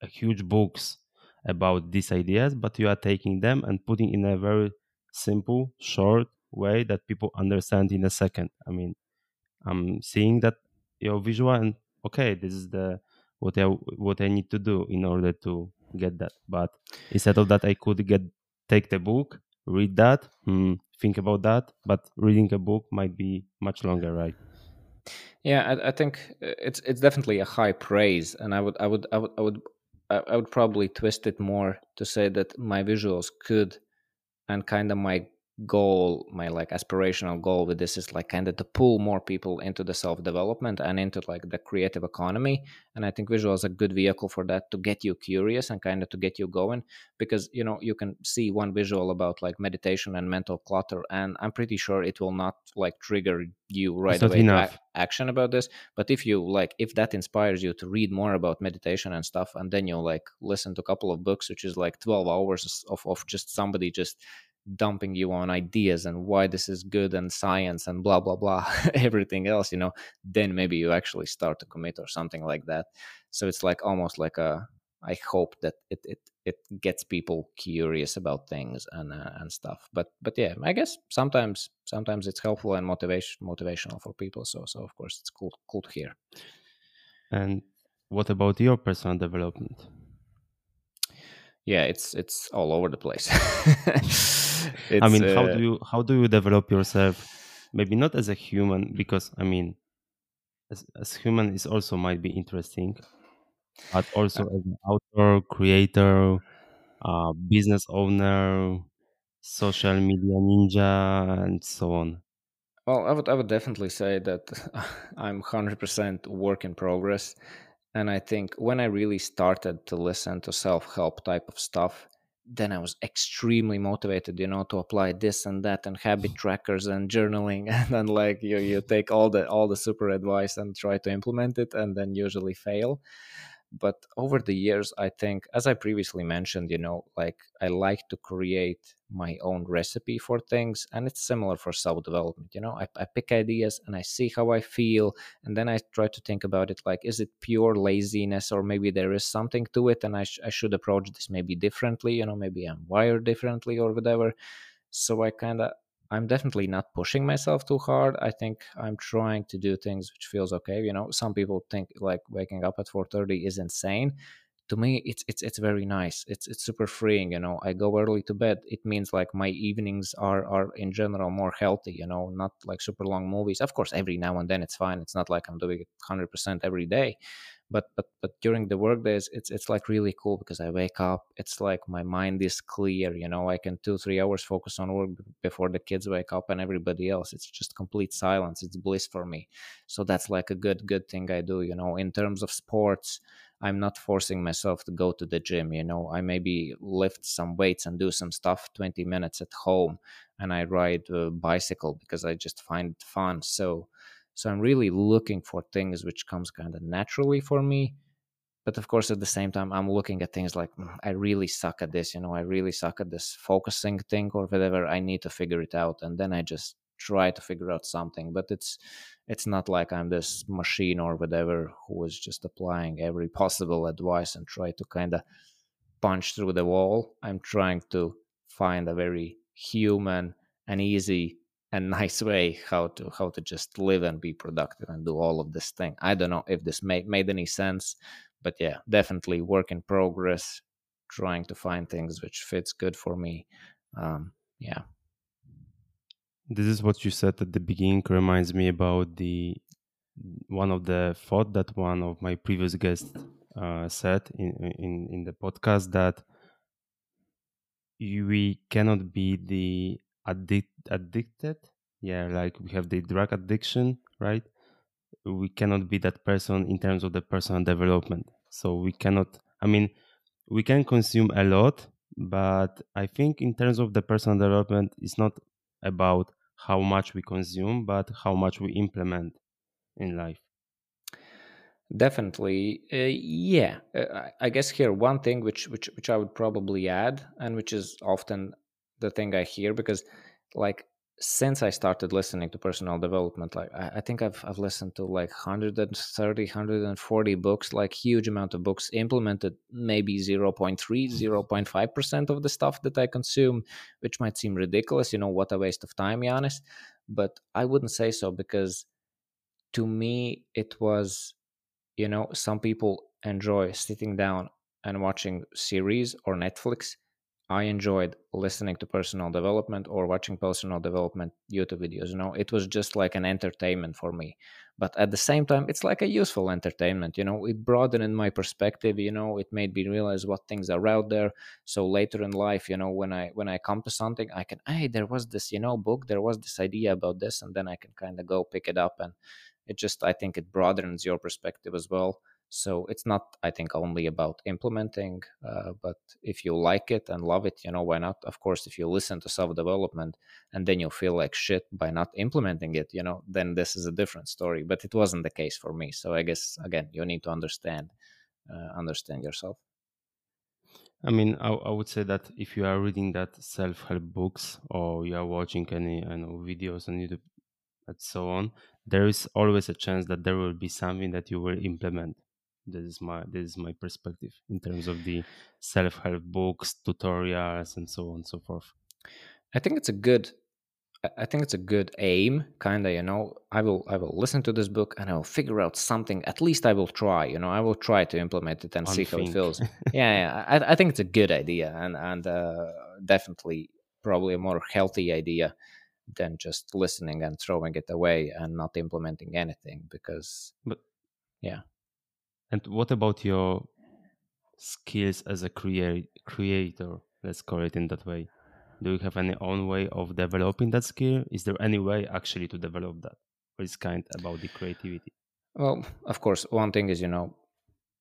a huge books about these ideas but you are taking them and putting in a very simple short way that people understand in a second. I mean i'm seeing that your visual and okay this is the what i what i need to do in order to get that. But instead of that i could get take the book read that hmm, think about that but reading a book might be much longer right? Yeah, I, I, think it's it's definitely a high praise, and I would I would I would I would I would probably twist it more to say that my visuals could, and kind of my goal my like aspirational goal with this is like kind of to pull more people into the self development and into like the creative economy. And i think visual is a good vehicle for that to get you curious and kind of to get you going because you know you can see one visual about like meditation and mental clutter and i'm pretty sure it will not like trigger you right away to action about this. But if you like if that inspires you to read more about meditation and stuff and then you like listen to a couple of books which is like 12 hours of, of just somebody just dumping you on ideas and why this is good and science and blah blah blah <laughs> everything else you know then maybe you actually start to commit or something like that. So it's like almost like a i hope that it it, it gets people curious about things and uh, and stuff. But but yeah i guess sometimes sometimes it's helpful and motivation motivational for people. So so of course it's cool cool to hear. And what about your personal development yeah it's it's all over the place <laughs> I mean, uh, how do you how do you develop yourself? Maybe not as a human, because I mean, as, as human is also might be interesting, but also as an author, creator, uh, business owner, social media ninja, and so on. Well, I would I would definitely say that <laughs> I'm 100% work in progress. And I think when I really started to listen to self-help type of stuff, then I was extremely motivated, you know, to apply this and that and habit <laughs> trackers and journaling <laughs> and then like you you take all the all the super advice and try to implement it and then usually fail but over the years i think as i previously mentioned you know like i like to create my own recipe for things and it's similar for self development you know? I, I pick ideas and i see how i feel and then i try to think about it like is it pure laziness or maybe there is something to it and i, sh- I should approach this maybe differently you know maybe i'm wired differently or whatever. So i kind of I'm definitely not pushing myself too hard. I think I'm trying to do things which feels okay. You know, some people think like waking up at 4:30 is insane. To me, it's it's it's very nice. It's it's super freeing. You know, I go early to bed. It means like my evenings are are in general more healthy. You know, not like super long movies. Of course, every now and then it's fine. It's not like I'm doing it 100% every day but but but during the work days it's it's like really cool because i wake up it's like my mind is clear you know i can two three hours focus on work before the kids wake up and everybody else it's just complete silence it's bliss for me. So that's like a good good thing i do you know in terms of sports i'm not forcing myself to go to the gym you know i maybe lift some weights and do some stuff 20 minutes at home and i ride a bicycle because i just find it fun. So so i'm really looking for things which comes kind of naturally for me but of course at the same time i'm looking at things like "Mm, i really suck at this you know i really suck at this focusing thing or whatever i need to figure it out and then i just try to figure out something but it's it's not like i'm this machine or whatever who is just applying every <laughs> possible advice and try to kind of punch through the wall. I'm trying to find a very human and easy and nice way how to how to just live and be productive and do all of this thing i don't know if this made, made any sense but yeah definitely work in progress trying to find things which fits good for me um yeah This is what you said at the beginning. Reminds me about the one of the thought that one of my previous guests uh, said in in in the podcast that we cannot be the addict addicted. Yeah, like we have the drug addiction, right? We cannot be that person in terms of the personal development. So we cannot. I mean, we can consume a lot, but I think in terms of the personal development, it's not about how much we consume, but how much we implement in life. Definitely, uh, yeah. Uh, I guess here one thing which which which I would probably add, and which is often the thing I hear because, like, since I started listening to personal development, like I, I think I've I've listened to like 130, 140 books, like huge amount of books, implemented maybe 0.3, mm-hmm. 0.5 percent of the stuff that I consume, which might seem ridiculous. You know, what a waste of time, Janis. But I wouldn't say so because to me it was you know some people enjoy sitting down and watching series or netflix i enjoyed listening to personal development or watching personal development youtube videos you know? It was just like an entertainment for me. But at the same time it's like a useful entertainment you know? It broadened my perspective you know? It made me realize what things are out there. So later in life you know when i when i come to something i can hey there was this you know book there was this idea about this and then i can kind of go pick it up. And it just i think it broadens your perspective as well so it's not i think only about implementing uh, but if you like it and love it you know why not? Of course if you listen to self development and then you feel like shit by not implementing it you know then this is a different story but it wasn't the case for me. So i guess again you need to understand uh, understand yourself. I mean, I, I would say that if you are reading that self-help books or you are watching any I know videos on YouTube and so on, there is always a chance that there will be something that you will implement. This is my this is my perspective in terms of the self-help books, tutorials, and so on and so forth. i think it's a good I- think it's a good aim, kind of. You know, I will I will listen to this book and I will figure out something. At least I will try. You know, I will try to implement it and see how it feels. <laughs> yeah, yeah I, I think it's a good idea and and uh, definitely probably a more healthy idea than just listening and throwing it away and not implementing anything. Because But yeah, And what about your skills as a crea- creator? Let's call it in that way. Do you have any own way of developing that skill? Is there any way actually to develop that? Or is kind about the creativity? Well, of course, one thing is you know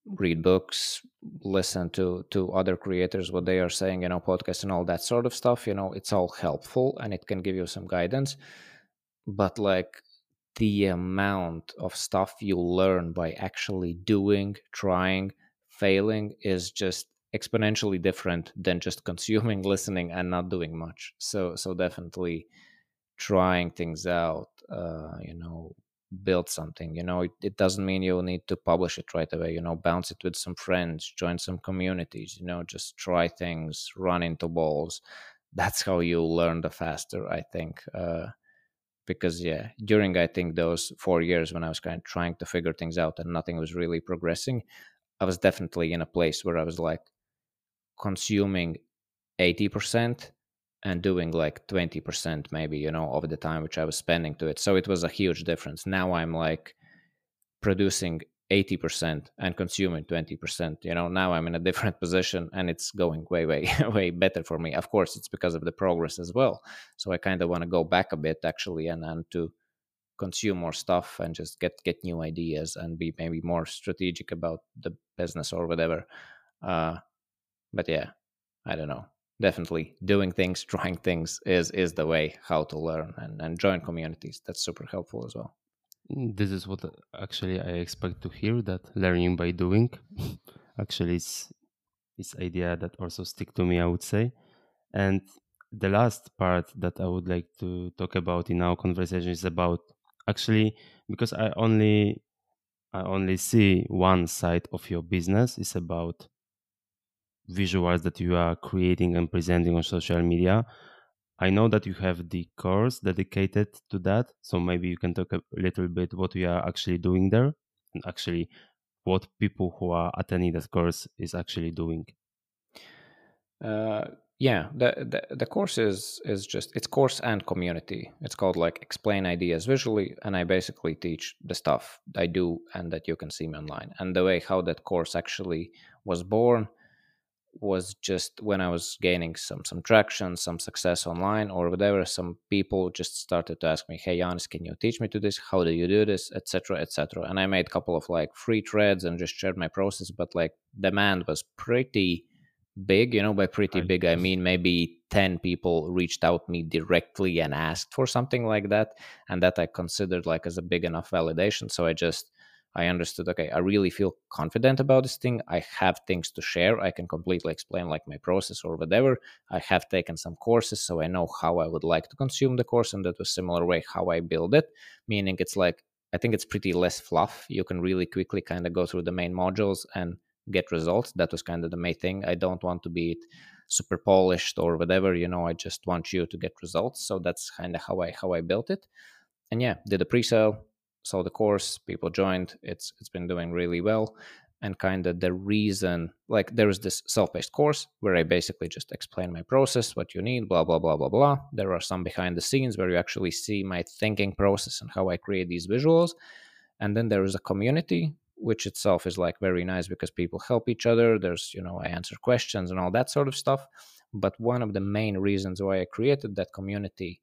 read books, listen to to other creators what they are saying, you know, podcasts and all that sort of stuff. You know, it's all helpful and it can give you some guidance. But like the amount of stuff you learn by actually doing, trying, failing is just exponentially different than just <laughs> consuming, listening, and not doing much. So so definitely trying things out. Uh, you know, build something you know it, it doesn't mean you'll need to publish it right away you know bounce it with some friends join some communities you know just try things run into balls that's how you learn the faster i think uh, because yeah during i think those four years when i was kind of trying to figure things out and nothing was really progressing i was definitely in a place where i was like consuming 80% and doing like 20% maybe you know of the time which i was spending to it. So it was a huge difference. Now i'm like producing 80% and consuming 20% you know? Now i'm in a different <laughs> position and it's going way way <laughs> way better for me. Of course it's because of the progress as well. So i kind of want to go back a bit actually and and to consume more stuff and just get get new ideas and be maybe more strategic about the business or whatever. Uh but yeah i don't know. Definitely doing things <laughs> trying things is is the way how to learn and, and join communities. That's super helpful as well This is what uh, actually I expect to hear that learning by doing <laughs> actually is is idea that also stick to me I would say. And the last part that I would like to talk about in our conversation is about actually because I only I only see one side of your business is about visuals that you are creating and presenting on social media. I know that you have the course dedicated to that, so maybe you can talk a little bit what we are actually doing there and actually what people who are attending that course is actually doing. uh yeah the, the the course is is just it's course and community it's called like explain ideas visually and i basically teach the stuff i do and that you can see me online and the way how that course actually was born was just when I was gaining some some traction, some success online or whatever. Some people just started to ask me, "Hey, Janis, can you teach me to this? How do you do this, etc., etc." And I made a couple of like free threads and just shared my process. But like demand was pretty big. You know, by pretty big, I mean maybe ten people reached out me directly and asked for something like that, and that I considered like as a big enough validation. So I just I understood, okay, I really feel confident about this thing. I have things to share. I can completely explain like my process or whatever. I have taken some courses, so I know how I would like to consume the course, and that was similar way how I build it. Meaning it's like I think it's pretty less fluff. You can really quickly kind of go through the main modules and get results. That was kind of the main thing. I don't want to be super polished or whatever, you know, I just want you to get results. So that's kind of how I how I built it. And yeah, did a pre-sale, sold the course, people joined. It's it's been doing really well. And kind of the reason, like there is this self-paced course where I basically just explain my process, what you need, blah blah blah blah blah. There are some behind the scenes where you actually see my thinking process and how I create these visuals. And then there is a community, which itself is like very nice because people help each other. There's, you know, I answer questions and all that sort of stuff. But one of the main reasons why I created that community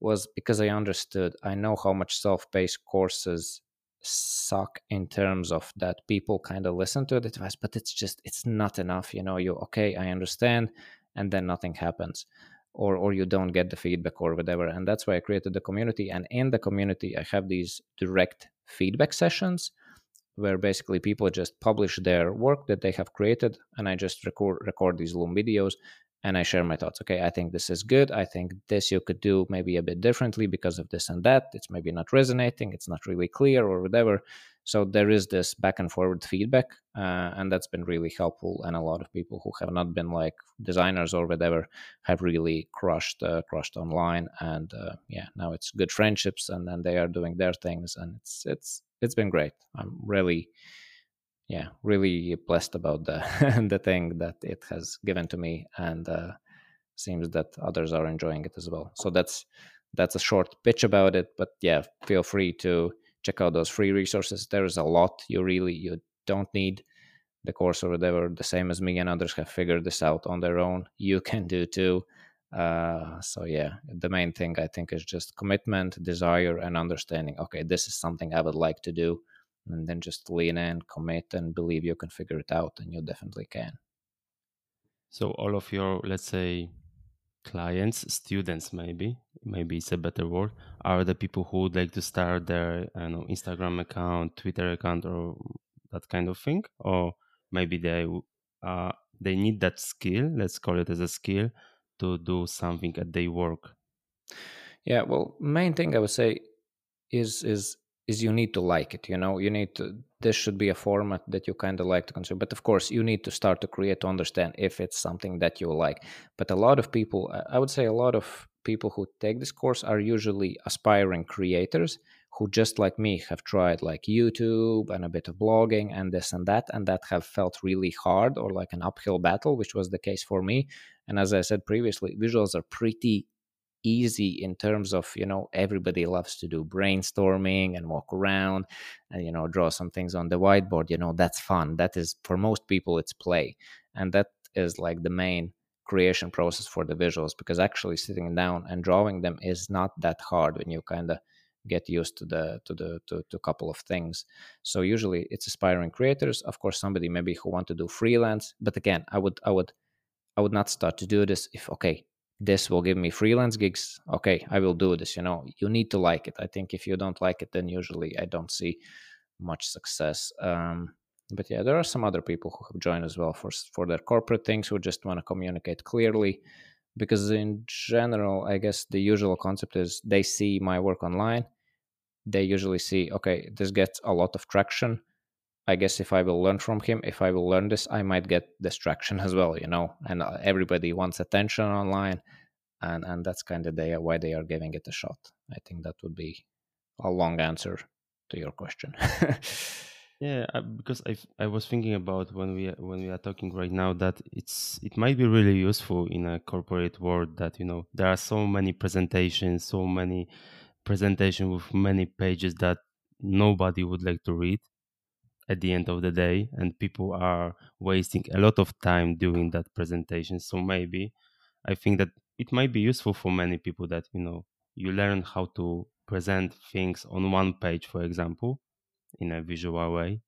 was because I understood, I know how much self paced courses suck in terms of that people kind of listen to the advice, but it's just, it's not enough. You know, you, okay, I understand, and then nothing happens. Or, or you don't get the feedback or whatever. And that's why I created the community. And in the community, I have these direct feedback sessions where basically people just publish their work that they have created and i just record record these loom videos and i share my thoughts. Okay i think this is good. I think this you could do maybe a bit differently because of this and that. It's maybe not resonating. It's not really clear or whatever. So there is this back and forward feedback uh, and that's been really helpful. And a lot of people who have not been like designers or whatever have really crushed uh, crushed online. And uh, yeah now it's good friendships and then they are doing their things and it's it's it's been great. I'm really yeah really blessed about the <laughs> the thing that it has given to me and uh, seems that others are enjoying it as well so that's that's a short pitch about it but yeah feel free to check out those free resources there is a lot you really you don't need the course or whatever, the same as me and others have figured this out on their own, you can do too. Uh, so yeah, the main thing I think is just commitment, desire, and understanding. Okay, this is something I would like to do, and then just lean in, commit, and believe you can figure it out, and you definitely can. So all of your, let's say, clients, students, maybe, maybe it's a better word, are the people who would like to start their, I know, Instagram account, Twitter account, or that kind of thing, or maybe they uh, they need that skill. Let's call it as a skill to do something at their work. Yeah, well, main thing I would say is is is you need to like it. You know, you need to. This should be a format that you kind of like to consume. But of course, you need to start to create to understand if it's something that you like. But a lot of people, I would say, a lot of people who take this course are usually aspiring creators who just like me have tried like youtube and a bit of blogging and this and that and that have felt really hard or like an uphill battle which was the case for me and as i said previously visuals are pretty easy in terms of you know everybody loves to do brainstorming and walk around and you know draw some things on the whiteboard you know that's fun that is for most people it's play and that is like the main creation process for the visuals because actually sitting down and drawing them is not that hard when you kind of get used to the to the to, to a couple of things. So usually it's aspiring creators of course somebody maybe who want to do freelance but again i would i would i would not start to do this if okay this will give me freelance gigs okay i will do this you know you need to like it. I think if you don't like it then usually i don't see much success um, but yeah there are some other people who have joined as well for for their corporate things who just want to communicate clearly because in general i guess the usual concept is they see my work online they usually see okay this gets a lot of traction i guess if i will learn from him if i will learn this i might get distraction <laughs> as well you know and uh, everybody wants attention online and and that's kind of they, why they are giving it a shot. I think that would be a long answer to your question. <laughs> Yeah because i i was thinking about when we when we are talking right now that it's it might be really useful in a corporate world that you know there are so many presentations so many presentation with many pages that nobody would like to read at the end of the day and people are wasting a lot of time doing that presentation. So maybe i think that it might be useful for many people that you know you learn how to present things on one page for example in a visual way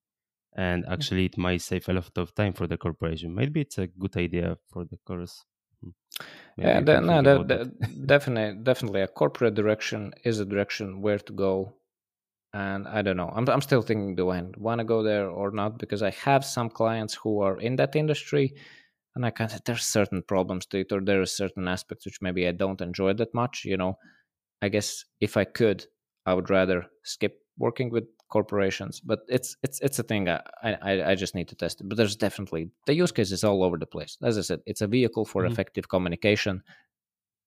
and actually it might save a lot of time for the corporation. Maybe it's a good idea for the course. Hmm. Maybe yeah, no, definitely, definitely, a corporate direction is a direction where to go, and I don't know. I'm, I'm still thinking, do I want to go there or not? Because I have some clients who are in that industry, and I kind of there's certain problems to it, or there are certain aspects which maybe I don't enjoy that much. You know, I guess if I could, I would rather skip working with corporations but it's it's it's a thing I, I i just need to test it but there's definitely the use case is all over the place as i said it's a vehicle for mm-hmm. effective communication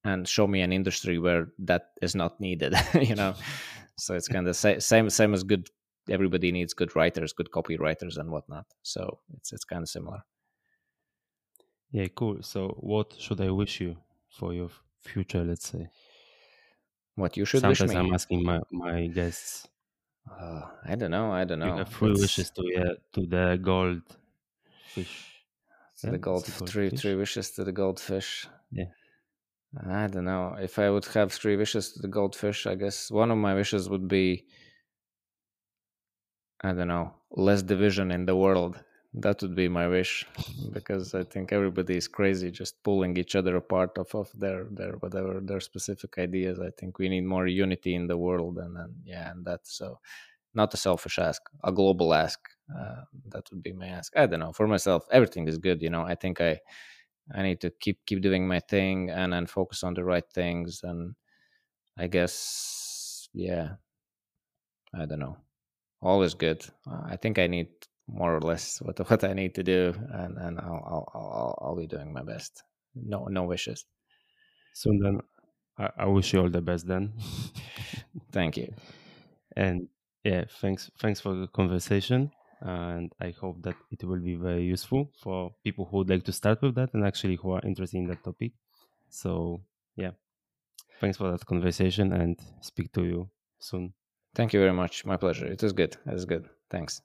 and show me an industry where that is not needed <laughs> you know so it's kind of sa- same same as good everybody needs good writers good copywriters and whatnot so it's it's kind of similar yeah cool so what should i wish you for your future let's say what you should sometimes wish me i'm asking my my guests uh, I don't know. I don't know. You have three It's- wishes to yeah, to the gold fish. <sighs> to Yeah, the is gold three fish? three wishes to the goldfish. Yeah. I don't know. If I would have three wishes to the goldfish, I guess one of my wishes would be I don't know, less division in the world. That would be my wish <laughs> because I think everybody is crazy just pulling each other apart of, of their their whatever their specific ideas. I think we need more unity in the world and then yeah, and that's so not a selfish ask, a global ask. Uh, that would be my ask. I don't know. For myself, everything is good. You know, I think I I need to keep keep doing my thing and and focus on the right things. And I guess yeah, I don't know. All is good. I think I need more or less what <laughs> what I need to do, and and I'll I'll I'll, I'll be doing my best. No no wishes. So then, I, I wish you all the best then. <laughs> Thank you. and yeah, thanks thanks for the conversation. And I hope that it will be very useful for people who would like to start with that and actually who are interested in that topic. So yeah, thanks for that conversation and speak to you soon. Thank you very much. My pleasure. It was good. It was good. Thanks.